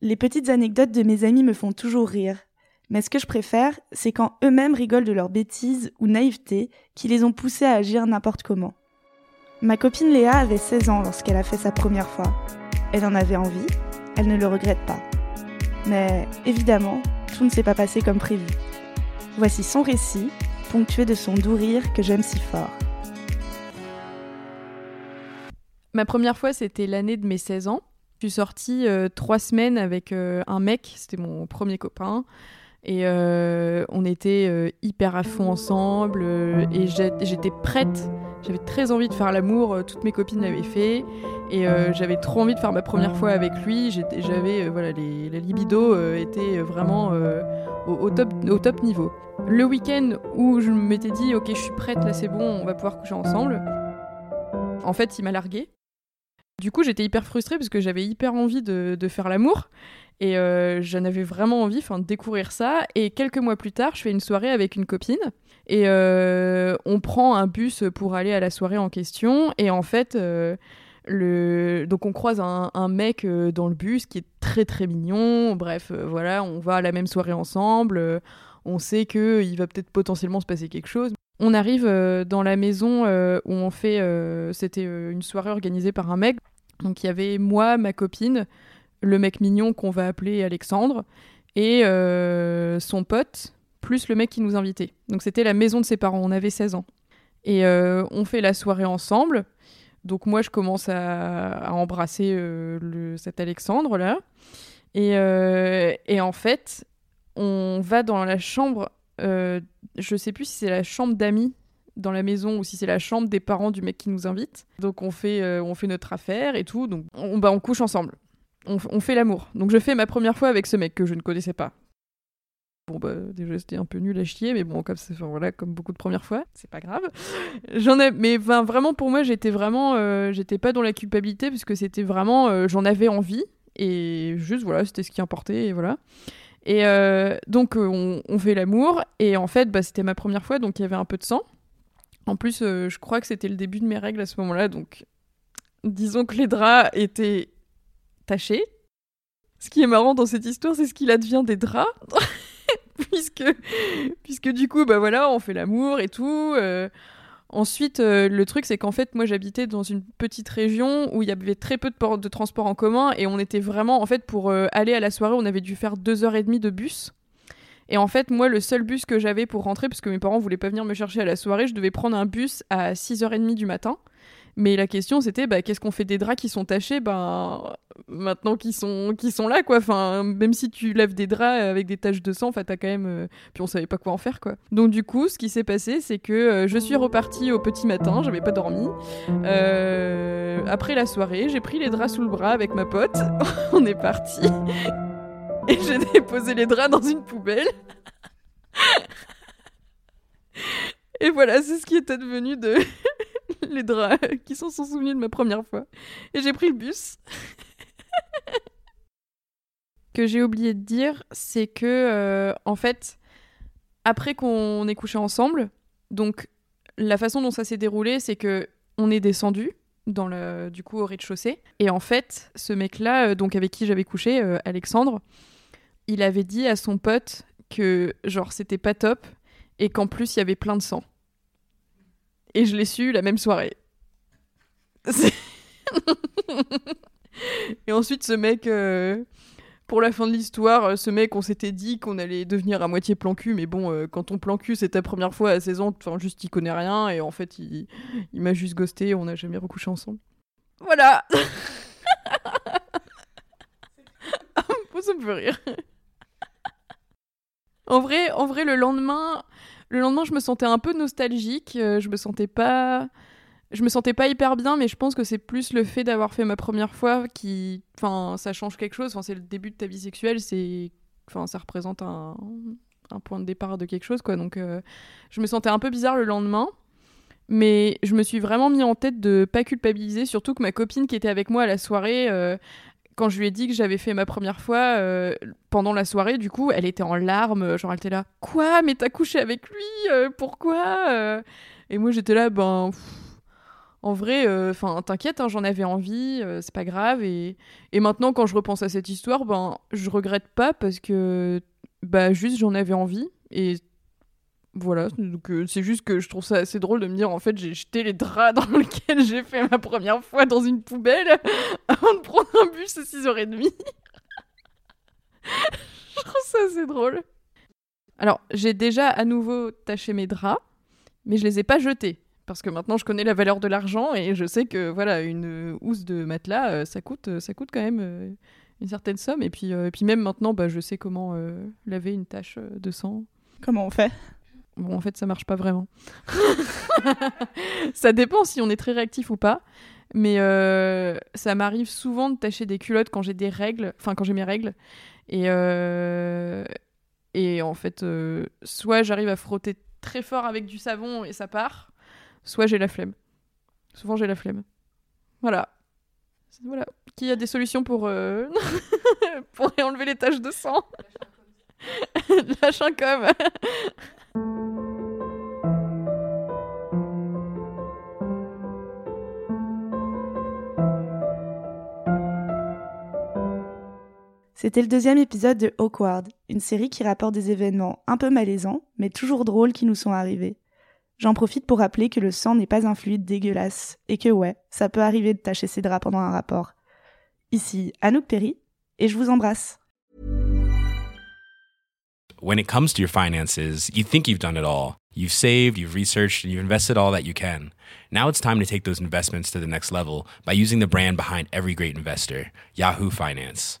Les petites anecdotes de mes amis me font toujours rire. Mais ce que je préfère, c'est quand eux-mêmes rigolent de leurs bêtises ou naïveté qui les ont poussés à agir n'importe comment. Ma copine Léa avait 16 ans lorsqu'elle a fait sa première fois. Elle en avait envie, elle ne le regrette pas. Mais évidemment, tout ne s'est pas passé comme prévu. Voici son récit, ponctué de son doux rire que j'aime si fort. Ma première fois, c'était l'année de mes 16 ans. Je suis sortie euh, trois semaines avec euh, un mec, c'était mon premier copain. Et euh, on était hyper à fond ensemble. et j'étais prête. J'avais très envie de faire l'amour. toutes mes copines l'avaient fait. Et j'avais trop envie de faire ma première fois avec lui. J'avais, voilà, les, la libido était vraiment au, top, au top niveau. Le week-end où je m'étais dit, ok, je suis prête, là c'est bon, on va pouvoir coucher ensemble. En fait, il m'a largué. Du coup, j'étais hyper frustrée parce que j'avais hyper envie de, faire l'amour. Et euh, j'en avais vraiment envie de découvrir ça. Et quelques mois plus tard, je fais une soirée avec une copine. Et euh, on prend un bus pour aller à la soirée en question. Et en fait, euh, le... donc on croise un, mec dans le bus qui est très très mignon. Bref, voilà, on va à la même soirée ensemble. on sait qu'il va peut-être potentiellement se passer quelque chose. On arrive dans la maison où on fait. C'était une soirée organisée par un mec. Donc il y avait moi, ma copine, le mec mignon qu'on va appeler Alexandre, et euh, son pote, plus le mec qui nous invitait. Donc c'était la maison de ses parents, on avait 16 ans. Et euh, on fait la soirée ensemble. Donc moi, je commence à, embrasser euh, le, cet Alexandre-là. Et, et, en fait, on va dans la chambre, je sais plus si c'est la chambre d'amis dans la maison ou si c'est la chambre des parents du mec qui nous invite. Donc on fait, euh, on fait notre affaire et tout. Donc on, bah, on couche ensemble. On, fait l'amour. Donc je fais ma première fois avec ce mec que je ne connaissais pas. Bon bah déjà c'était un peu nul à chier mais bon comme enfin, voilà comme beaucoup de premières fois c'est pas grave j'en ai mais vraiment pour moi j'étais vraiment euh, j'étais pas dans la culpabilité parce que c'était vraiment euh, j'en avais envie et juste voilà c'était ce qui importait et voilà et donc on, on, fait l'amour et en fait bah, c'était ma première fois donc il y avait un peu de sang en plus, euh, je crois que c'était le début de mes règles à ce moment-là, donc disons que les draps étaient tachés. Ce qui est marrant dans cette histoire, c'est ce qu'il advient des draps. puisque, puisque du coup, bah voilà, on fait l'amour et tout. Euh. Ensuite, euh, le truc, c'est qu'en fait, moi, j'habitais dans une petite région où il y avait très peu de, de transports en commun et on était vraiment, en fait, pour aller à la soirée, on avait dû faire deux heures et demie de bus. Et en fait, moi, le seul bus que j'avais pour rentrer, parce que mes parents voulaient pas venir me chercher à la soirée, je devais prendre un bus à 6h30 du matin. Mais la question, c'était bah, qu'est-ce qu'on fait des draps qui sont tachés? Ben, Maintenant qu'ils sont, qui sont là, quoi. Enfin, même si tu laves des draps avec des taches de sang, enfin, t'as quand même. Euh, puis on savait pas quoi en faire, quoi. Donc, du coup, ce qui s'est passé, c'est que euh, je suis repartie au petit matin, j'avais pas dormi. Euh, après la soirée, j'ai pris les draps sous le bras avec ma pote. on est parti et j'ai déposé les draps dans une poubelle. et voilà, c'est ce qui est advenu de les draps qui s'en sont souvenus de ma première fois. Et j'ai pris le bus. que j'ai oublié de dire, c'est que euh, en fait, après qu'on ait couché ensemble, donc la façon dont ça s'est déroulé, c'est que on est descendu dans le du coup au rez-de-chaussée et en fait, ce mec-là, euh, donc avec qui j'avais couché, euh, Alexandre, il avait dit à son pote que genre c'était pas top et qu'en plus il y avait plein de sang. Et je l'ai su la même soirée. et ensuite ce mec, euh, pour la fin de l'histoire, ce mec on s'était dit qu'on allait devenir à moitié plan cul, mais bon, euh, quand on plan cul c'est ta première fois à 16 ans, enfin juste il connaît rien et en fait il, m'a juste ghosté, on n'a jamais recouché ensemble. Voilà Ça me fait rire. En vrai, en vrai, le lendemain, le lendemain, je me sentais un peu nostalgique. Euh, je me sentais pas. je me sentais pas hyper bien, mais je pense que c'est plus le fait d'avoir fait ma première fois qui, enfin, ça change quelque chose. Enfin, c'est le début de ta vie sexuelle, c'est, enfin, ça représente un, point de départ de quelque chose, quoi. Donc, euh, je me sentais un peu bizarre le lendemain, mais je me suis vraiment mis en tête de pas culpabiliser, surtout que ma copine qui était avec moi à la soirée. euh, quand je lui ai dit que j'avais fait ma première fois euh, pendant la soirée, du coup, elle était en larmes, genre elle était là, quoi, mais t'as couché avec lui, euh, pourquoi? Euh? Et moi j'étais là, ben, en vrai, enfin, t'inquiète, hein, j'en avais envie, euh, c'est pas grave. Et, et maintenant, quand je repense à cette histoire, ben, je regrette pas parce que, bah, juste j'en avais envie. Et voilà, donc euh, c'est juste que je trouve ça assez drôle de me dire, en fait, j'ai jeté les draps dans lesquels j'ai fait ma première fois dans une poubelle avant de prendre un bus à 6h30. je trouve ça assez drôle. Alors, j'ai déjà à nouveau taché mes draps, mais je les ai pas jetés. Parce que maintenant, je connais la valeur de l'argent et je sais que voilà, une housse de matelas, euh, ça coûte, euh, ça coûte quand même une certaine somme. Et puis, puis même maintenant, bah, je sais comment laver une tache de sang. Comment on fait? Bon, en fait, ça marche pas vraiment. ça dépend si on est très réactif ou pas. Mais euh, ça m'arrive souvent de tâcher des culottes quand j'ai des règles, enfin quand j'ai mes règles. Et, euh, et en fait, euh, soit j'arrive à frotter très fort avec du savon et ça part, soit j'ai la flemme. Souvent j'ai la flemme. Voilà. Voilà. Qui a des solutions pour, pour enlever les taches de sang? Lâche un com. C'était le deuxième épisode de Awkward, une série qui rapporte des événements un peu malaisants, mais toujours drôles qui nous sont arrivés. J'en profite pour rappeler que le sang n'est pas un fluide dégueulasse, et que ouais, ça peut arriver de tacher ses draps pendant un rapport. Ici Anouk Perry, et je vous embrasse. when it comes to your finances, you think you've done it all. You've saved, you've researched, and you've invested all that you can. Now it's time to take those investments to the next level by using the brand behind every great investor, Yahoo Finance.